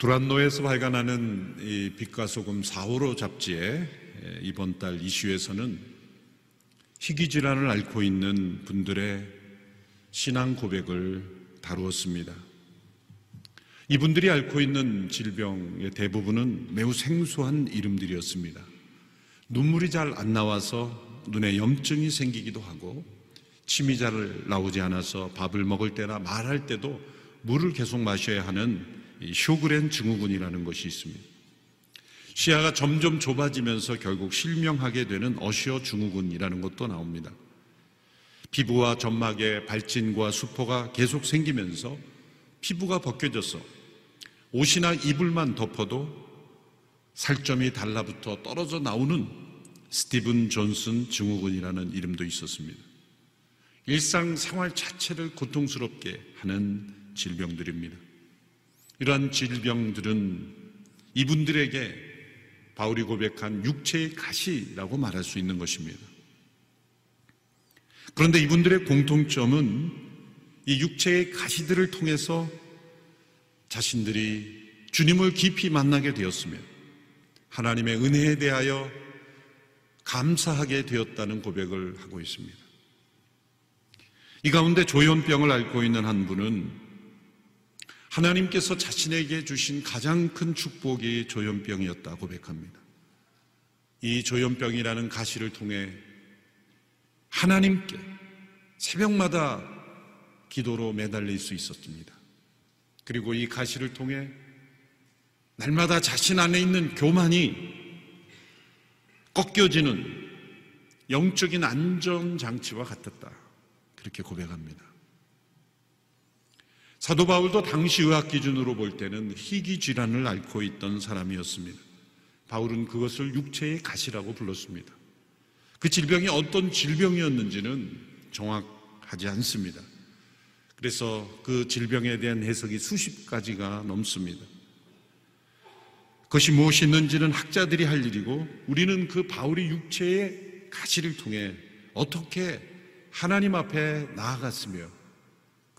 두란노에서 발간하는 이 빛과 소금 4호로 잡지에 이번 달 이슈에서는 희귀 질환을 앓고 있는 분들의 신앙 고백을 다루었습니다. 이분들이 앓고 있는 질병의 대부분은 매우 생소한 이름들이었습니다. 눈물이 잘 안 나와서 눈에 염증이 생기기도 하고 침이 잘 나오지 않아서 밥을 먹을 때나 말할 때도 물을 계속 마셔야 하는 쇼그렌 증후군이라는 것이 있습니다. 시야가 점점 좁아지면서 결국 실명하게 되는 어시어 증후군이라는 것도 나옵니다. 피부와 점막에 발진과 수포가 계속 생기면서 피부가 벗겨져서 옷이나 이불만 덮어도 살점이 달라붙어 떨어져 나오는 스티븐 존슨 증후군이라는 이름도 있었습니다. 일상 생활 자체를 고통스럽게 하는 질병들입니다. 이러한 질병들은 이분들에게 바울이 고백한 육체의 가시라고 말할 수 있는 것입니다. 그런데 이분들의 공통점은 이 육체의 가시들을 통해서 자신들이 주님을 깊이 만나게 되었으며 하나님의 은혜에 대하여 감사하게 되었다는 고백을 하고 있습니다. 이 가운데 조현병을 앓고 있는 한 분은 하나님께서 자신에게 주신 가장 큰 축복이 조현병이었다 고백합니다. 이 조현병이라는 가시를 통해 하나님께 새벽마다 기도로 매달릴 수 있었습니다. 그리고 이 가시를 통해 날마다 자신 안에 있는 교만이 꺾여지는 영적인 안전장치와 같았다. 그렇게 고백합니다. 사도 바울도 당시 의학 기준으로 볼 때는 희귀 질환을 앓고 있던 사람이었습니다. 바울은 그것을 육체의 가시라고 불렀습니다. 그 질병이 어떤 질병이었는지는 정확하지 않습니다. 그래서 그 질병에 대한 해석이 수십 가지가 넘습니다. 그것이 무엇이 있는지는 학자들이 할 일이고 우리는 그 바울이 육체의 가시를 통해 어떻게 하나님 앞에 나아갔으며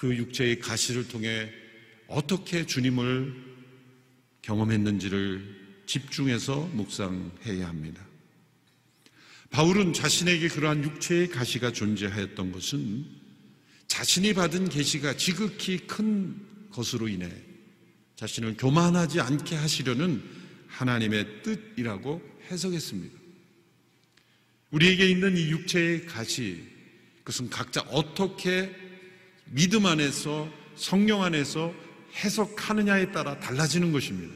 그 육체의 가시를 통해 어떻게 주님을 경험했는지를 집중해서 묵상해야 합니다. 바울은 자신에게 그러한 육체의 가시가 존재하였던 것은 자신이 받은 계시가 지극히 큰 것으로 인해 자신을 교만하지 않게 하시려는 하나님의 뜻이라고 해석했습니다. 우리에게 있는 이 육체의 가시, 그것은 각자 어떻게 믿음 안에서 성령 안에서 해석하느냐에 따라 달라지는 것입니다.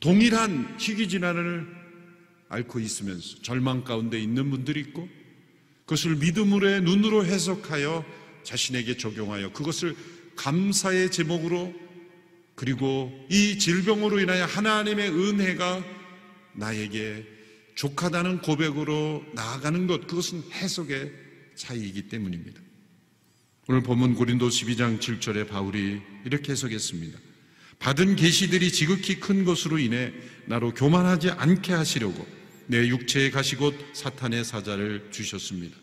동일한 희귀 질환을 앓고 있으면서 절망 가운데 있는 분들이 있고 그것을 믿음으로의 눈으로 해석하여 자신에게 적용하여 그것을 감사의 제목으로 그리고 이 질병으로 인하여 하나님의 은혜가 나에게 족하다는 고백으로 나아가는 것 그것은 해석의 차이이기 때문입니다. 오늘 본문 고린도 12장 7절에 바울이 이렇게 해석했습니다. 받은 계시들이 지극히 큰 것으로 인해 나로 교만하지 않게 하시려고 내 육체에 가시곧 사탄의 사자를 주셨습니다.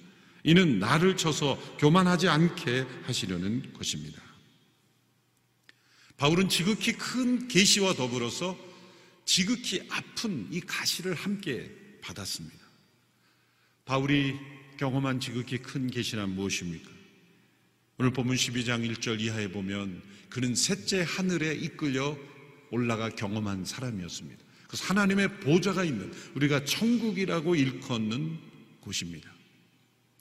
이는 나를 쳐서 교만하지 않게 하시려는 것입니다. 바울은 지극히 큰 계시와 더불어서 지극히 아픈 이 가시를 함께 받았습니다. 바울이 경험한 지극히 큰 계시는 무엇입니까? 오늘 본문 12장 1절 이하에 보면 그는 셋째 하늘에 이끌려 올라가 경험한 사람이었습니다. 그래서 하나님의 보좌가 있는 우리가 천국이라고 일컫는 곳입니다.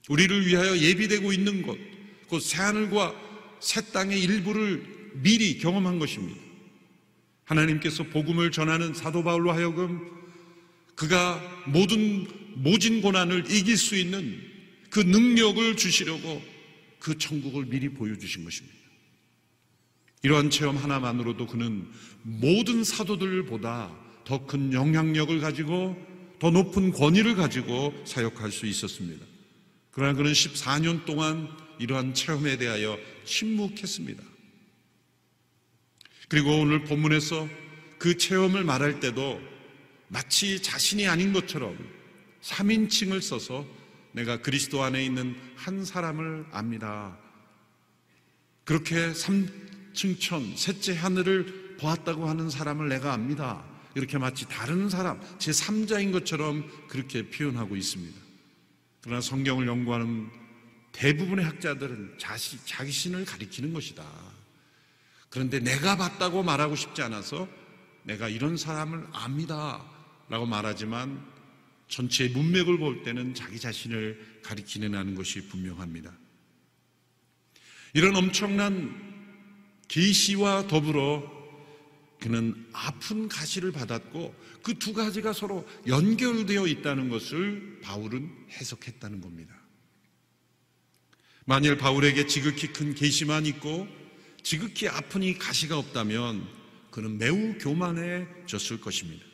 우리를 위하여 예비되고 있는 곳, 그 새하늘과 새 땅의 일부를 미리 경험한 것입니다. 하나님께서 복음을 전하는 사도 바울로 하여금 그가 모든 모진 고난을 이길 수 있는 그 능력을 주시려고 그 천국을 미리 보여주신 것입니다. 이러한 체험 하나만으로도 그는 모든 사도들보다 더 큰 영향력을 가지고 더 높은 권위를 가지고 사역할 수 있었습니다. 그러나 그는 14년 동안 이러한 체험에 대하여 침묵했습니다. 그리고 오늘 본문에서 그 체험을 말할 때도 마치 자신이 아닌 것처럼 3인칭을 써서 내가 그리스도 안에 있는 한 사람을 압니다. 그렇게 삼층천, 셋째 하늘을 보았다고 하는 사람을 내가 압니다. 이렇게 마치 다른 사람, 제 3자인 것처럼 그렇게 표현하고 있습니다. 그러나 성경을 연구하는 대부분의 학자들은 자시, 자신을 가리키는 것이다. 그런데 내가 봤다고 말하고 싶지 않아서 내가 이런 사람을 압니다. 라고 말하지만 전체 문맥을 볼 때는 자기 자신을 가리키는 하는 것이 분명합니다. 이런 엄청난 계시와 더불어 그는 아픈 가시를 받았고 그 두 가지가 서로 연결되어 있다는 것을 바울은 해석했다는 겁니다. 만일 바울에게 지극히 큰 계시만 있고 지극히 아픈 이 가시가 없다면 그는 매우 교만해졌을 것입니다.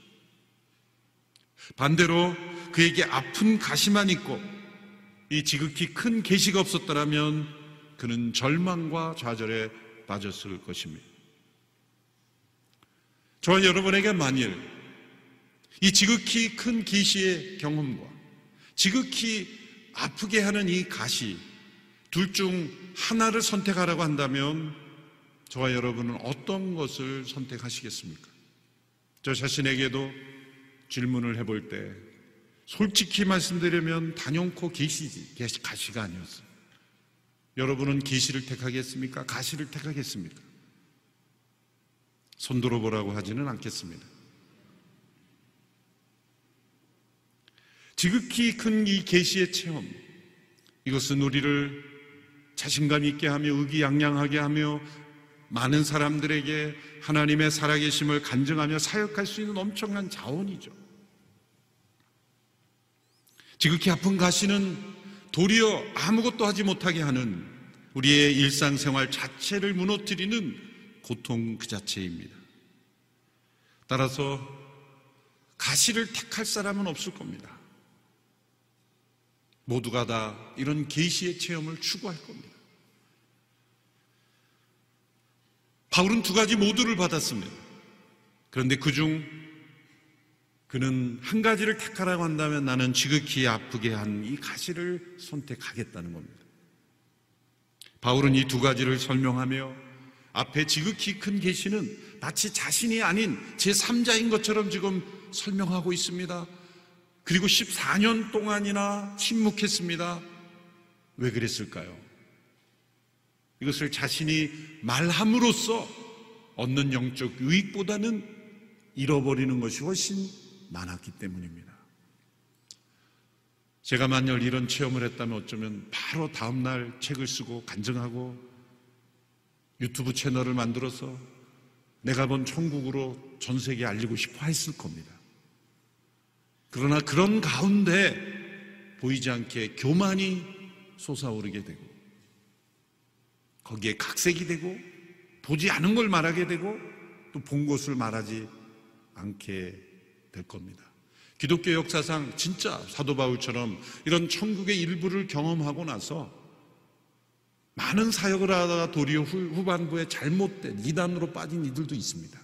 반대로 그에게 아픈 가시만 있고 이 지극히 큰 계시가 없었더라면 그는 절망과 좌절에 빠졌을 것입니다. 저와 여러분에게 만일 이 지극히 큰 계시의 경험과 지극히 아프게 하는 이 가시 둘 중 하나를 선택하라고 한다면 저와 여러분은 어떤 것을 선택하시겠습니까? 저 자신에게도 질문을 해볼 때 솔직히 말씀드리면 단연코 계시지 가시가 아니었어요. 여러분은 계시를 택하겠습니까? 가시를 택하겠습니까? 손들어 보라고 하지는 않겠습니다. 지극히 큰 이 계시의 체험 이것은 우리를 자신감 있게 하며 의기양양하게 하며 많은 사람들에게 하나님의 살아계심을 간증하며 사역할 수 있는 엄청난 자원이죠. 지극히 아픈 가시는 도리어 아무것도 하지 못하게 하는 우리의 일상생활 자체를 무너뜨리는 고통 그 자체입니다. 따라서 가시를 택할 사람은 없을 겁니다. 모두가 다 이런 계시의 체험을 추구할 겁니다. 바울은 두 가지 모두를 받았습니다. 그런데 그중 그는 한 가지를 택하라고 한다면 나는 지극히 아프게 한 이 가시를 선택하겠다는 겁니다. 바울은 이 두 가지를 설명하며 앞에 지극히 큰 계시는 마치 자신이 아닌 제3자인 것처럼 지금 설명하고 있습니다. 그리고 14년 동안이나 침묵했습니다. 왜 그랬을까요? 이것을 자신이 말함으로써 얻는 영적 유익보다는 잃어버리는 것이 훨씬 많았기 때문입니다. 제가 만약 이런 체험을 했다면 어쩌면 바로 다음날 책을 쓰고 간증하고 유튜브 채널을 만들어서 내가 본 천국으로 전 세계에 알리고 싶어 했을 겁니다. 그러나 그런 가운데 보이지 않게 교만이 솟아오르게 되고 거기에 각색이 되고 보지 않은 걸 말하게 되고 또 본 것을 말하지 않게 될 겁니다. 기독교 역사상 진짜 사도 바울처럼 이런 천국의 일부를 경험하고 나서 많은 사역을 하다가 도리어 후반부에 잘못된 이단으로 빠진 이들도 있습니다.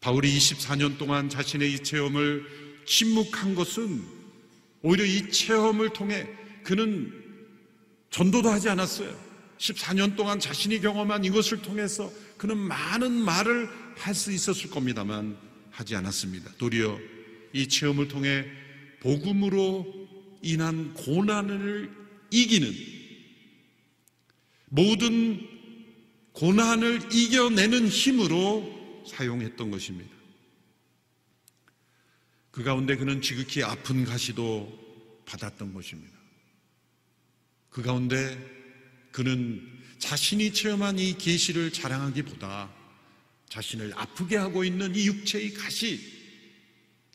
바울이 24년 동안 자신의 이 체험을 침묵한 것은 오히려 이 체험을 통해 그는 전도도 하지 않았어요. 14년 동안 자신이 경험한 이것을 통해서 그는 많은 말을 할 수 있었을 겁니다만 하지 않았습니다. 도리어 이 체험을 통해 복음으로 인한 고난을 이기는 모든 고난을 이겨내는 힘으로 사용했던 것입니다. 그 가운데 그는 지극히 아픈 가시도 받았던 것입니다. 그 가운데 그는 자신이 체험한 이 계시를 자랑하기보다 자신을 아프게 하고 있는 이 육체의 가시,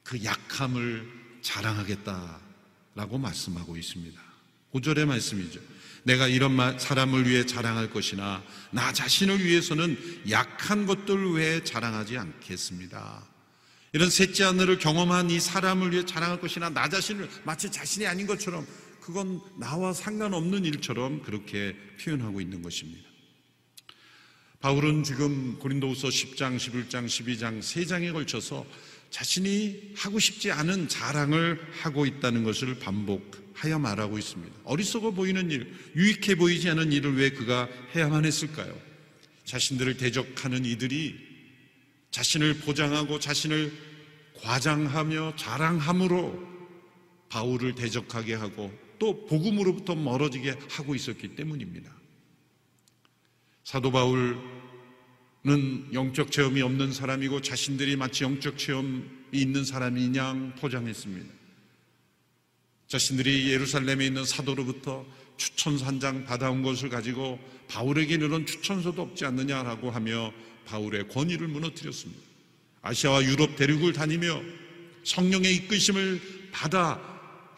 그 약함을 자랑하겠다라고 말씀하고 있습니다. 5절의 말씀이죠. 내가 이런 사람을 위해 자랑할 것이나 나 자신을 위해서는 약한 것들 외에 자랑하지 않겠습니다. 이런 셋째 하늘을 경험한 이 사람을 위해 자랑할 것이나 나 자신을 마치 자신이 아닌 것처럼 그건 나와 상관없는 일처럼 그렇게 표현하고 있는 것입니다. 바울은 지금 고린도후서 10장, 11장, 12장 세 장에 걸쳐서 자신이 하고 싶지 않은 자랑을 하고 있다는 것을 반복하여 말하고 있습니다. 어리석어 보이는 일, 유익해 보이지 않은 일을 왜 그가 해야만 했을까요? 자신들을 대적하는 이들이 자신을 보장하고 자신을 과장하며 자랑함으로 바울을 대적하게 하고 또 복음으로부터 멀어지게 하고 있었기 때문입니다. 사도 바울은 영적 체험이 없는 사람이고 자신들이 마치 영적 체험이 있는 사람이냐 포장했습니다. 자신들이 예루살렘에 있는 사도로부터 추천서 한 장 받아온 것을 가지고 바울에게는 추천서도 없지 않느냐라고 하며 바울의 권위를 무너뜨렸습니다. 아시아와 유럽 대륙을 다니며 성령의 이끄심을 받아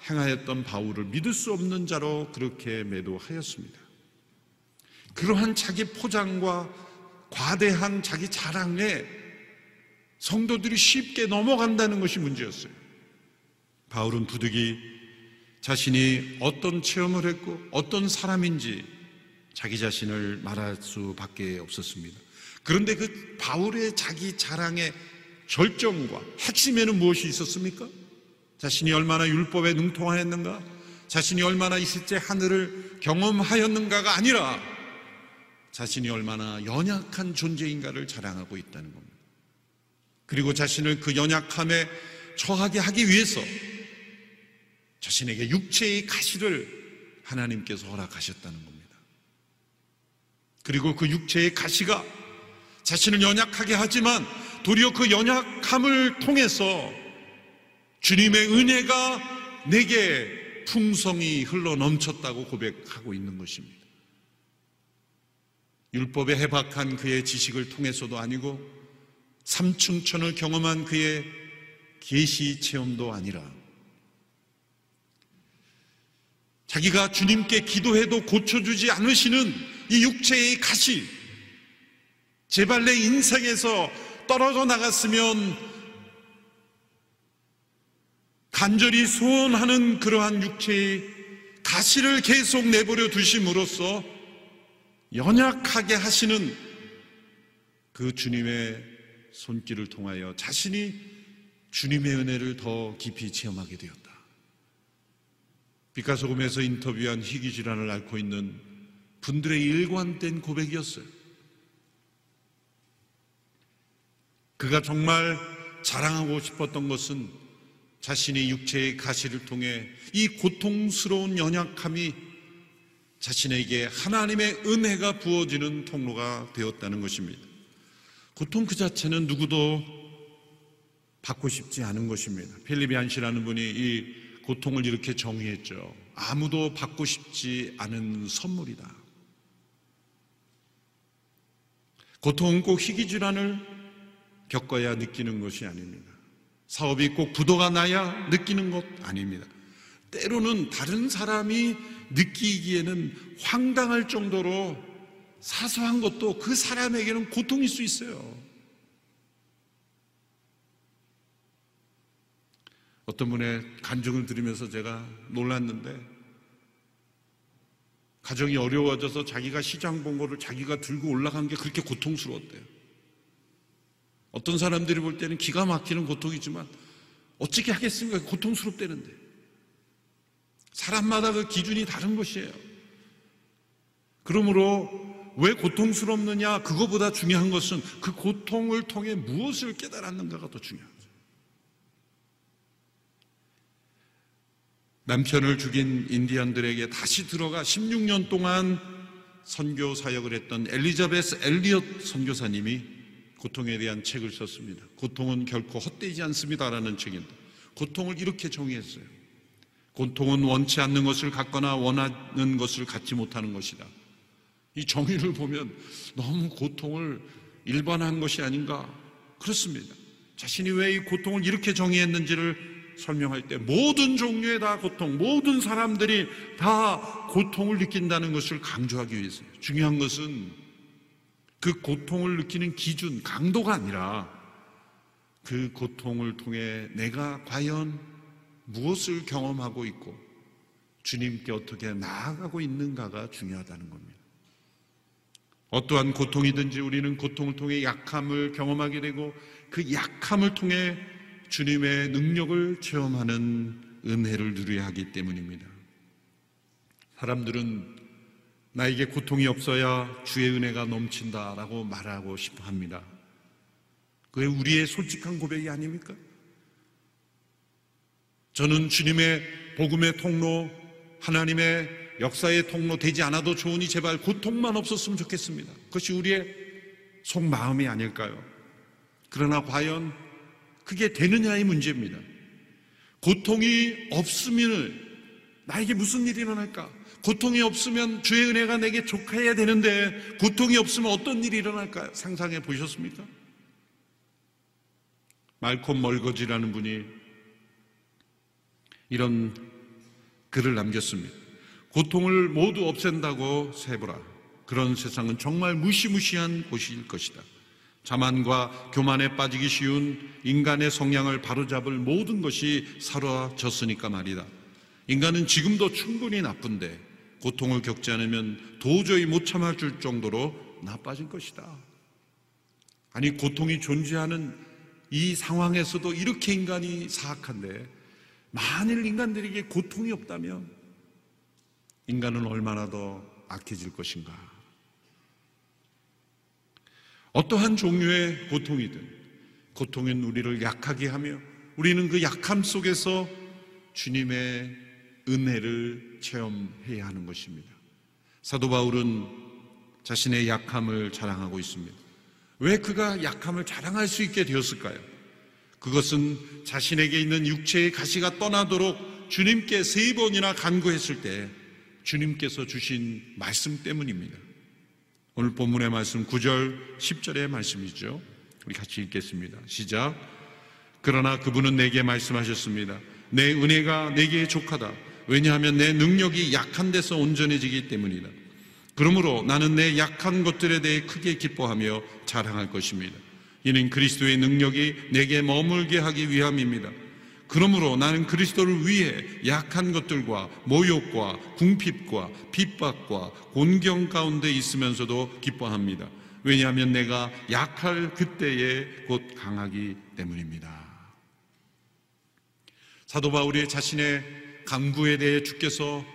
행하였던 바울을 믿을 수 없는 자로 그렇게 매도하였습니다. 그러한 자기 포장과 과대한 자기 자랑에 성도들이 쉽게 넘어간다는 것이 문제였어요. 바울은 부득이 자신이 어떤 체험을 했고 어떤 사람인지 자기 자신을 말할 수밖에 없었습니다. 그런데 그 바울의 자기 자랑의 결정과 핵심에는 무엇이 있었습니까? 자신이 얼마나 율법에 능통하였는가? 자신이 얼마나 이실제 하늘을 경험하였는가가 아니라 자신이 얼마나 연약한 존재인가를 자랑하고 있다는 겁니다. 그리고 자신을 그 연약함에 처하게 하기 위해서 자신에게 육체의 가시를 하나님께서 허락하셨다는 겁니다. 그리고 그 육체의 가시가 자신을 연약하게 하지만 도리어 그 연약함을 통해서 주님의 은혜가 내게 풍성히 흘러 넘쳤다고 고백하고 있는 것입니다. 율법에 해박한 그의 지식을 통해서도 아니고 삼층천을 경험한 그의 계시 체험도 아니라 자기가 주님께 기도해도 고쳐주지 않으시는 이 육체의 가시, 제발 내 인생에서 떨어져 나갔으면 간절히 소원하는 그러한 육체의 가시를 계속 내버려 두심으로써 연약하게 하시는 그 주님의 손길을 통하여 자신이 주님의 은혜를 더 깊이 체험하게 되었다. 피카소금에서 인터뷰한 희귀 질환을 앓고 있는 분들의 일관된 고백이었어요. 그가 정말 자랑하고 싶었던 것은 자신의 육체의 가시를 통해 이 고통스러운 연약함이 자신에게 하나님의 은혜가 부어지는 통로가 되었다는 것입니다. 고통 그 자체는 누구도 받고 싶지 않은 것입니다. 필리비 안시라는 분이 이 고통을 이렇게 정의했죠. 아무도 받고 싶지 않은 선물이다. 고통은 꼭 희귀질환을 겪어야 느끼는 것이 아닙니다. 사업이 꼭 부도가 나야 느끼는 것 아닙니다. 때로는 다른 사람이 느끼기에는 황당할 정도로 사소한 것도 그 사람에게는 고통일 수 있어요. 어떤 분의 간증을 들으면서 제가 놀랐는데 가정이 어려워져서 자기가 시장 본 거를 자기가 들고 올라간 게 그렇게 고통스러웠대요. 어떤 사람들이 볼 때는 기가 막히는 고통이지만 어떻게 하겠습니까? 고통스럽다는데. 사람마다 그 기준이 다른 것이에요. 그러므로 왜 고통스럽느냐? 그거보다 중요한 것은 그 고통을 통해 무엇을 깨달았는가가 더 중요합니다. 남편을 죽인 인디언들에게 다시 들어가 16년 동안 선교 사역을 했던 엘리자베스 엘리엇 선교사님이 고통에 대한 책을 썼습니다. 고통은 결코 헛되지 않습니다라는 책인데 고통을 이렇게 정의했어요. 고통은 원치 않는 것을 갖거나 원하는 것을 갖지 못하는 것이다. 이 정의를 보면 너무 고통을 일반화한 것이 아닌가 그렇습니다. 자신이 왜 이 고통을 이렇게 정의했는지를 설명할 때 모든 종류의 다 고통, 모든 사람들이 다 고통을 느낀다는 것을 강조하기 위해서요. 중요한 것은 그 고통을 느끼는 기준, 강도가 아니라 그 고통을 통해 내가 과연 무엇을 경험하고 있고 주님께 어떻게 나아가고 있는가가 중요하다는 겁니다. 어떠한 고통이든지 우리는 고통을 통해 약함을 경험하게 되고 그 약함을 통해 주님의 능력을 체험하는 은혜를 누려야 하기 때문입니다. 사람들은 나에게 고통이 없어야 주의 은혜가 넘친다라고 말하고 싶어 합니다. 그게 우리의 솔직한 고백이 아닙니까? 저는 주님의 복음의 통로, 하나님의 역사의 통로 되지 않아도 좋으니 제발 고통만 없었으면 좋겠습니다. 그것이 우리의 속마음이 아닐까요? 그러나 과연 그게 되느냐의 문제입니다. 고통이 없으면 나에게 무슨 일이 일어날까? 고통이 없으면 주의 은혜가 내게 족해야 되는데 고통이 없으면 어떤 일이 일어날까요? 상상해 보셨습니까? 말콤 멀거지라는 분이 이런 글을 남겼습니다. 고통을 모두 없앤다고 세보라. 그런 세상은 정말 무시무시한 곳일 것이다. 자만과 교만에 빠지기 쉬운 인간의 성향을 바로잡을 모든 것이 사라졌으니까 말이다. 인간은 지금도 충분히 나쁜데 고통을 겪지 않으면 도저히 못 참아줄 정도로 나빠질 것이다. 아니, 고통이 존재하는 이 상황에서도 이렇게 인간이 사악한데 만일 인간들에게 고통이 없다면 인간은 얼마나 더 악해질 것인가. 어떠한 종류의 고통이든 고통은 우리를 약하게 하며 우리는 그 약함 속에서 주님의 은혜를 체험해야 하는 것입니다. 사도 바울은 자신의 약함을 자랑하고 있습니다. 왜 그가 약함을 자랑할 수 있게 되었을까요? 그것은 자신에게 있는 육체의 가시가 떠나도록 주님께 세 번이나 간구했을 때 주님께서 주신 말씀 때문입니다. 오늘 본문의 말씀 9절, 10절의 말씀이죠. 우리 같이 읽겠습니다. 시작. 그러나 그분은 내게 말씀하셨습니다. 내 은혜가 내게 족하다. 왜냐하면 내 능력이 약한 데서 온전해지기 때문이다. 그러므로 나는 내 약한 것들에 대해 크게 기뻐하며 자랑할 것입니다. 이는 그리스도의 능력이 내게 머물게 하기 위함입니다. 그러므로 나는 그리스도를 위해 약한 것들과 모욕과 궁핍과 핍박과 곤경 가운데 있으면서도 기뻐합니다. 왜냐하면 내가 약할 그때에 곧 강하기 때문입니다. 사도 바울이 자신의 강구에 대해 주께서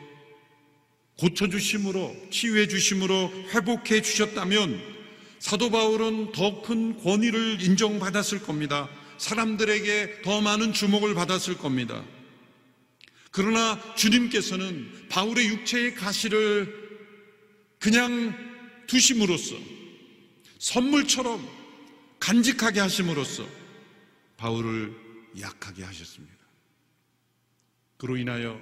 고쳐주심으로, 치유해 주심으로 회복해 주셨다면 사도 바울은 더 큰 권위를 인정받았을 겁니다. 사람들에게 더 많은 주목을 받았을 겁니다. 그러나 주님께서는 바울의 육체의 가시를 그냥 두심으로써 선물처럼 간직하게 하심으로써 바울을 약하게 하셨습니다. 그로 인하여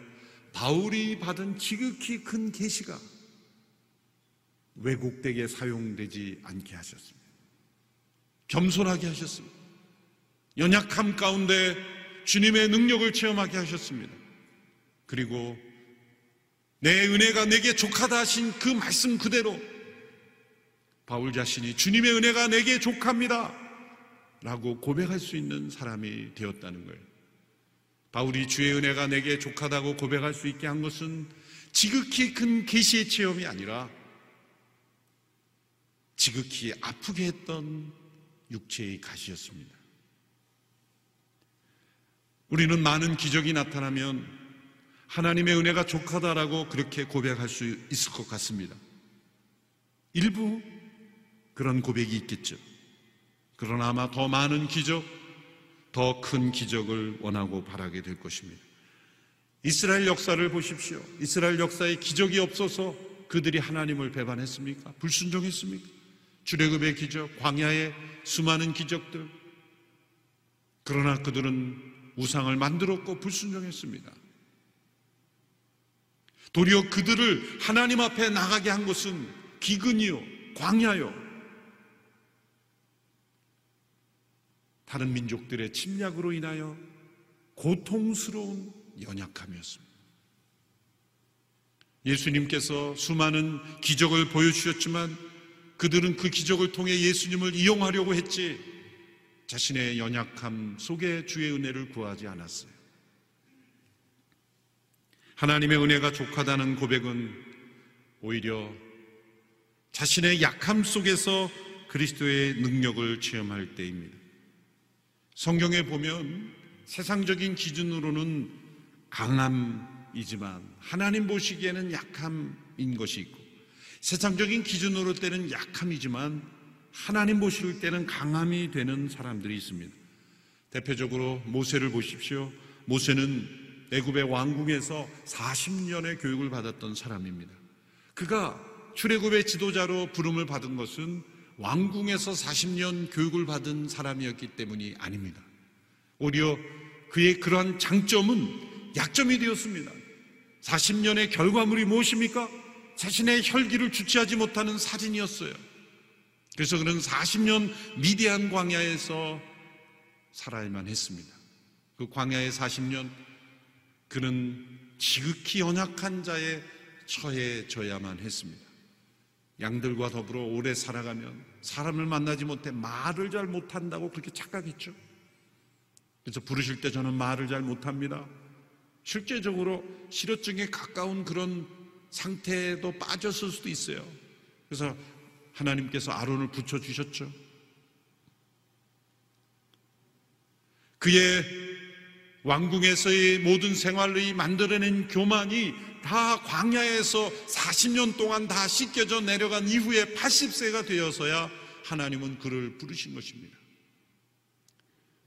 바울이 받은 지극히 큰 계시가 왜곡되게 사용되지 않게 하셨습니다. 겸손하게 하셨습니다. 연약함 가운데 주님의 능력을 체험하게 하셨습니다. 그리고 내 은혜가 내게 족하다 하신 그 말씀 그대로 바울 자신이 주님의 은혜가 내게 족합니다. 라고 고백할 수 있는 사람이 되었다는 거예요. 바울이 주의 은혜가 내게 족하다고 고백할 수 있게 한 것은 지극히 큰 계시의 체험이 아니라 지극히 아프게 했던 육체의 가시였습니다. 우리는 많은 기적이 나타나면 하나님의 은혜가 족하다라고 그렇게 고백할 수 있을 것 같습니다. 일부 그런 고백이 있겠죠. 그러나 아마 더 많은 기적, 더 큰 기적을 원하고 바라게 될 것입니다. 이스라엘 역사를 보십시오. 이스라엘 역사에 기적이 없어서 그들이 하나님을 배반했습니까? 불순종했습니까? 출애굽의 기적, 광야의 수많은 기적들. 그러나 그들은 우상을 만들었고 불순종했습니다. 도리어 그들을 하나님 앞에 나가게 한 것은 기근이요, 광야요. 다른 민족들의 침략으로 인하여 고통스러운 연약함이었습니다. 예수님께서 수많은 기적을 보여주셨지만 그들은 그 기적을 통해 예수님을 이용하려고 했지 자신의 연약함 속에 주의 은혜를 구하지 않았어요. 하나님의 은혜가 족하다는 고백은 오히려 자신의 약함 속에서 그리스도의 능력을 체험할 때입니다. 성경에 보면 세상적인 기준으로는 강함이지만 하나님 보시기에는 약함인 것이 있고 세상적인 기준으로 때는 약함이지만 하나님 보실 때는 강함이 되는 사람들이 있습니다. 대표적으로 모세를 보십시오. 모세는 애굽의 왕궁에서 40년의 교육을 받았던 사람입니다. 그가 출애굽의 지도자로 부름을 받은 것은 왕궁에서 40년 교육을 받은 사람이었기 때문이 아닙니다. 오히려 그의 그러한 장점은 약점이 되었습니다. 40년의 결과물이 무엇입니까? 자신의 혈기를 주체하지 못하는 살인이었어요. 그래서 그는 40년 미디안 광야에서 살아야만 했습니다. 그 광야의 40년 그는 지극히 연약한 자의 처해져야만 했습니다. 양들과 더불어 오래 살아가면 사람을 만나지 못해 말을 잘 못한다고 그렇게 착각했죠. 그래서 부르실 때 저는 말을 잘 못합니다. 실제적으로 실효증에 가까운 그런 상태에도 빠졌을 수도 있어요. 그래서 하나님께서 아론을 붙여주셨죠. 그의 왕궁에서의 모든 생활의 만들어낸 교만이 다 광야에서 40년 동안 다 씻겨져 내려간 이후에 80세가 되어서야 하나님은 그를 부르신 것입니다.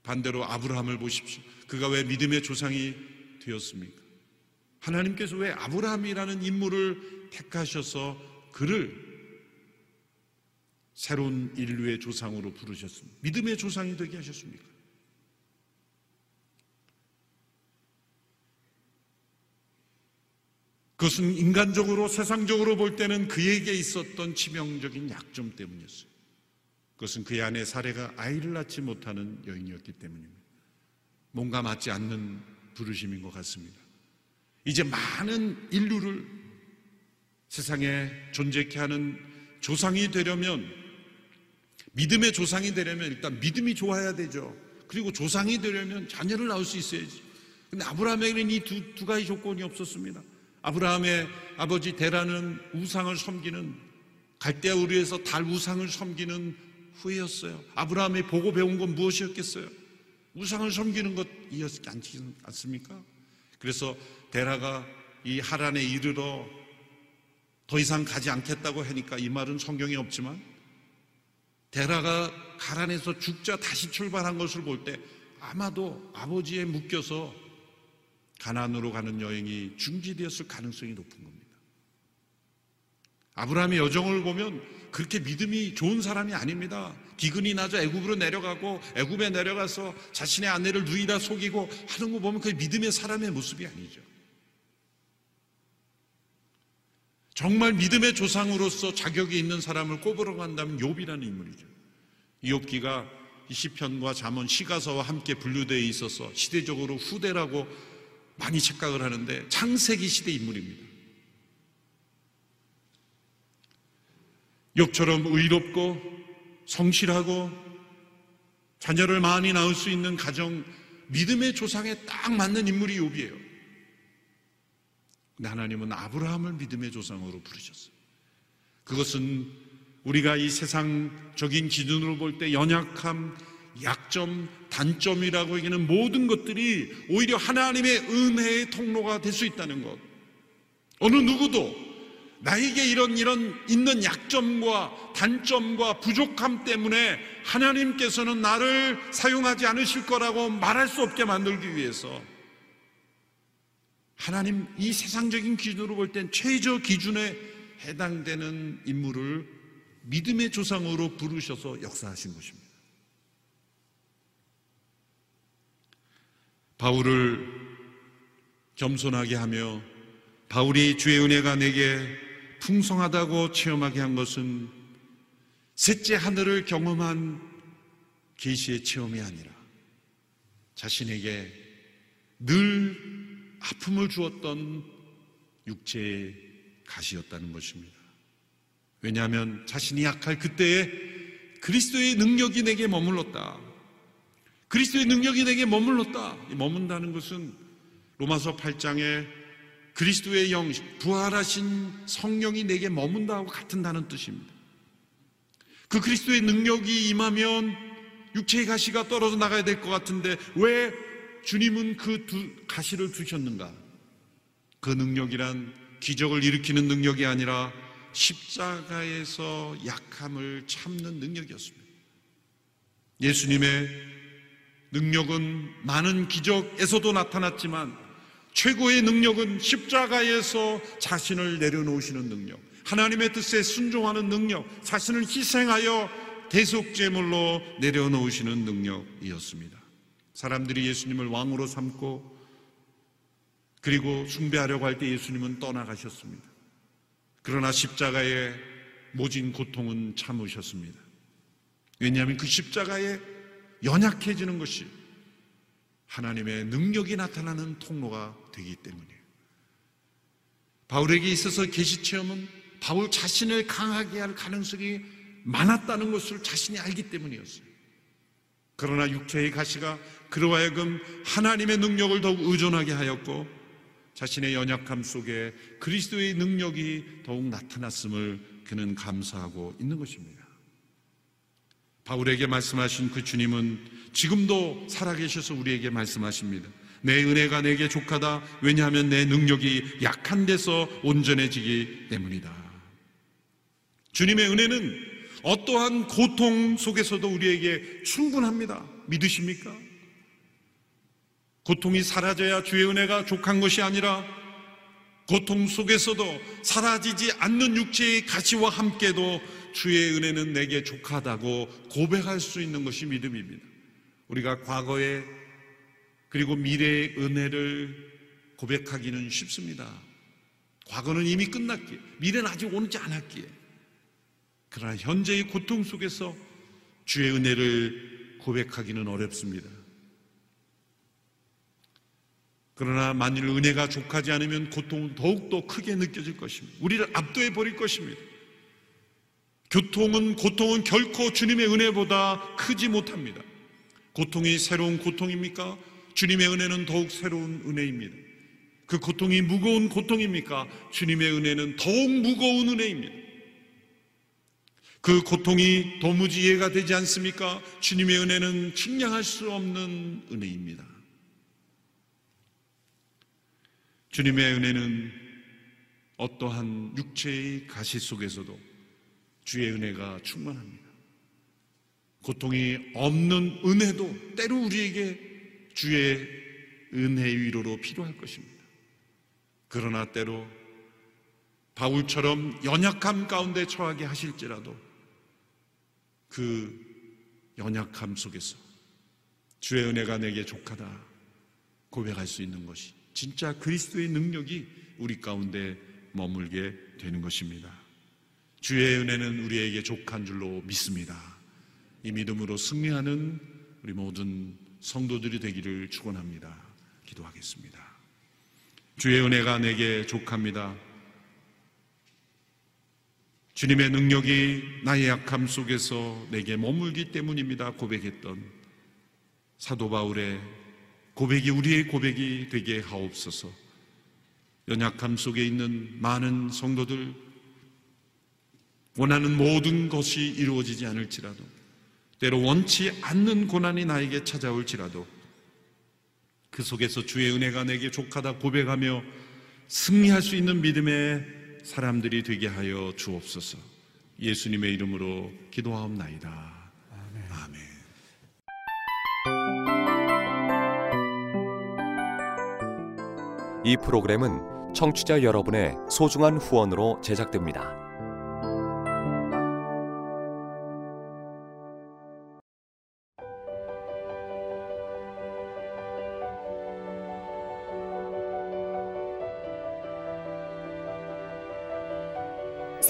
반대로 아브라함을 보십시오. 그가 왜 믿음의 조상이 되었습니까? 하나님께서 왜 아브라함이라는 인물을 택하셔서 그를 새로운 인류의 조상으로 부르셨습니다. 믿음의 조상이 되게 하셨습니까? 그것은 인간적으로 세상적으로 볼 때는 그에게 있었던 치명적인 약점 때문이었어요. 그것은 그의 아내 사례가 아이를 낳지 못하는 여인이었기 때문입니다. 뭔가 맞지 않는 부르심인 것 같습니다. 이제 많은 인류를 세상에 존재케 하는 조상이 되려면 믿음의 조상이 되려면 일단 믿음이 좋아야 되죠. 그리고 조상이 되려면 자녀를 낳을 수 있어야지. 근데 아브라함에게는 이 두 두 가지 조건이 없었습니다. 아브라함의 아버지 데라는 우상을 섬기는 갈대아 우리에서 달 우상을 섬기는 후였어요. 아브라함이 보고 배운 건 무엇이었겠어요? 우상을 섬기는 것이었지 않습니까? 그래서 데라가 이 하란에 이르러 더 이상 가지 않겠다고 하니까 이 말은 성경에 없지만 데라가 가란에서 죽자 다시 출발한 것을 볼 때 아마도 아버지에 묶여서 가난으로 가는 여행이 중지되었을 가능성이 높은 겁니다. 아브라함의 여정을 보면 그렇게 믿음이 좋은 사람이 아닙니다. 기근이 나서 애굽으로 내려가고 애굽에 내려가서 자신의 아내를 누이다 속이고 하는 거 보면 그 믿음의 사람의 모습이 아니죠. 정말 믿음의 조상으로서 자격이 있는 사람을 꼽으러 간다면 욥이라는 인물이죠. 욥기가 시편과 잠언 시가서와 함께 분류되어 있어서 시대적으로 후대라고 많이 착각을 하는데 창세기 시대 인물입니다. 욥처럼 의롭고 성실하고 자녀를 많이 낳을 수 있는 가정 믿음의 조상에 딱 맞는 인물이 욥이에요. 근데 하나님은 아브라함을 믿음의 조상으로 부르셨어요. 그것은 우리가 이 세상적인 기준으로 볼 때 연약함, 약점, 단점이라고 여기는 모든 것들이 오히려 하나님의 은혜의 통로가 될 수 있다는 것. 어느 누구도 나에게 이런 이런 있는 약점과 단점과 부족함 때문에 하나님께서는 나를 사용하지 않으실 거라고 말할 수 없게 만들기 위해서 하나님 이 세상적인 기준으로 볼 땐 최저 기준에 해당되는 인물을 믿음의 조상으로 부르셔서 역사하신 것입니다. 바울을 겸손하게 하며 바울이 주의 은혜가 내게 풍성하다고 체험하게 한 것은 셋째 하늘을 경험한 계시의 체험이 아니라 자신에게 늘 아픔을 주었던 육체의 가시였다는 것입니다. 왜냐하면 자신이 약할 그때에 그리스도의 능력이 내게 머물렀다. 그리스도의 능력이 내게 머물렀다. 머문다는 것은 로마서 8장에 그리스도의 영, 부활하신 성령이 내게 머문다하고 같은다는 뜻입니다. 그 그리스도의 능력이 임하면 육체의 가시가 떨어져 나가야 될 것 같은데 왜 주님은 그 두, 가시를 두셨는가? 그 능력이란 기적을 일으키는 능력이 아니라 십자가에서 약함을 참는 능력이었습니다. 예수님의 능력은 많은 기적에서도 나타났지만 최고의 능력은 십자가에서 자신을 내려놓으시는 능력, 하나님의 뜻에 순종하는 능력, 자신을 희생하여 대속제물로 내려놓으시는 능력이었습니다. 사람들이 예수님을 왕으로 삼고 그리고 숭배하려고 할 때 예수님은 떠나가셨습니다. 그러나 십자가의 모진 고통은 참으셨습니다. 왜냐하면 그 십자가에 연약해지는 것이 하나님의 능력이 나타나는 통로가 되기 때문이에요. 바울에게 있어서 계시 체험은 바울 자신을 강하게 할 가능성이 많았다는 것을 자신이 알기 때문이었어요. 그러나 육체의 가시가 그로 하여금 하나님의 능력을 더욱 의존하게 하였고 자신의 연약함 속에 그리스도의 능력이 더욱 나타났음을 그는 감사하고 있는 것입니다. 바울에게 말씀하신 그 주님은 지금도 살아계셔서 우리에게 말씀하십니다. 내 은혜가 내게 족하다. 왜냐하면 내 능력이 약한 데서 온전해지기 때문이다. 주님의 은혜는 어떠한 고통 속에서도 우리에게 충분합니다. 믿으십니까? 고통이 사라져야 주의 은혜가 족한 것이 아니라 고통 속에서도 사라지지 않는 육체의 가치와 함께도 주의 은혜는 내게 족하다고 고백할 수 있는 것이 믿음입니다. 우리가 과거에 그리고 미래의 은혜를 고백하기는 쉽습니다. 과거는 이미 끝났기에, 미래는 아직 오지 않았기에. 그러나 현재의 고통 속에서 주의 은혜를 고백하기는 어렵습니다. 그러나 만일 은혜가 족하지 않으면 고통은 더욱더 크게 느껴질 것입니다. 우리를 압도해 버릴 것입니다. 교통은, 고통은 결코 주님의 은혜보다 크지 못합니다. 고통이 새로운 고통입니까? 주님의 은혜는 더욱 새로운 은혜입니다. 그 고통이 무거운 고통입니까? 주님의 은혜는 더욱 무거운 은혜입니다. 그 고통이 도무지 이해가 되지 않습니까? 주님의 은혜는 측량할 수 없는 은혜입니다. 주님의 은혜는 어떠한 육체의 가시 속에서도 주의 은혜가 충만합니다. 고통이 없는 은혜도 때로 우리에게 주의 은혜 위로로 필요할 것입니다. 그러나 때로 바울처럼 연약함 가운데 처하게 하실지라도 그 연약함 속에서 주의 은혜가 내게 족하다 고백할 수 있는 것이 진짜 그리스도의 능력이 우리 가운데 머물게 되는 것입니다. 주의 은혜는 우리에게 족한 줄로 믿습니다. 이 믿음으로 승리하는 우리 모든 성도들이 되기를 축원합니다. 기도하겠습니다. 주의 은혜가 내게 족합니다. 주님의 능력이 나의 약함 속에서 내게 머물기 때문입니다. 고백했던 사도 바울의 고백이 우리의 고백이 되게 하옵소서. 연약함 속에 있는 많은 성도들 원하는 모든 것이 이루어지지 않을지라도 때로 원치 않는 고난이 나에게 찾아올지라도 그 속에서 주의 은혜가 내게 족하다 고백하며 승리할 수 있는 믿음의 사람들이 되게 하여 주옵소서. 예수님의 이름으로 기도하옵나이다. 아멘. 아멘. 이 프로그램은 청취자 여러분의 소중한 후원으로 제작됩니다.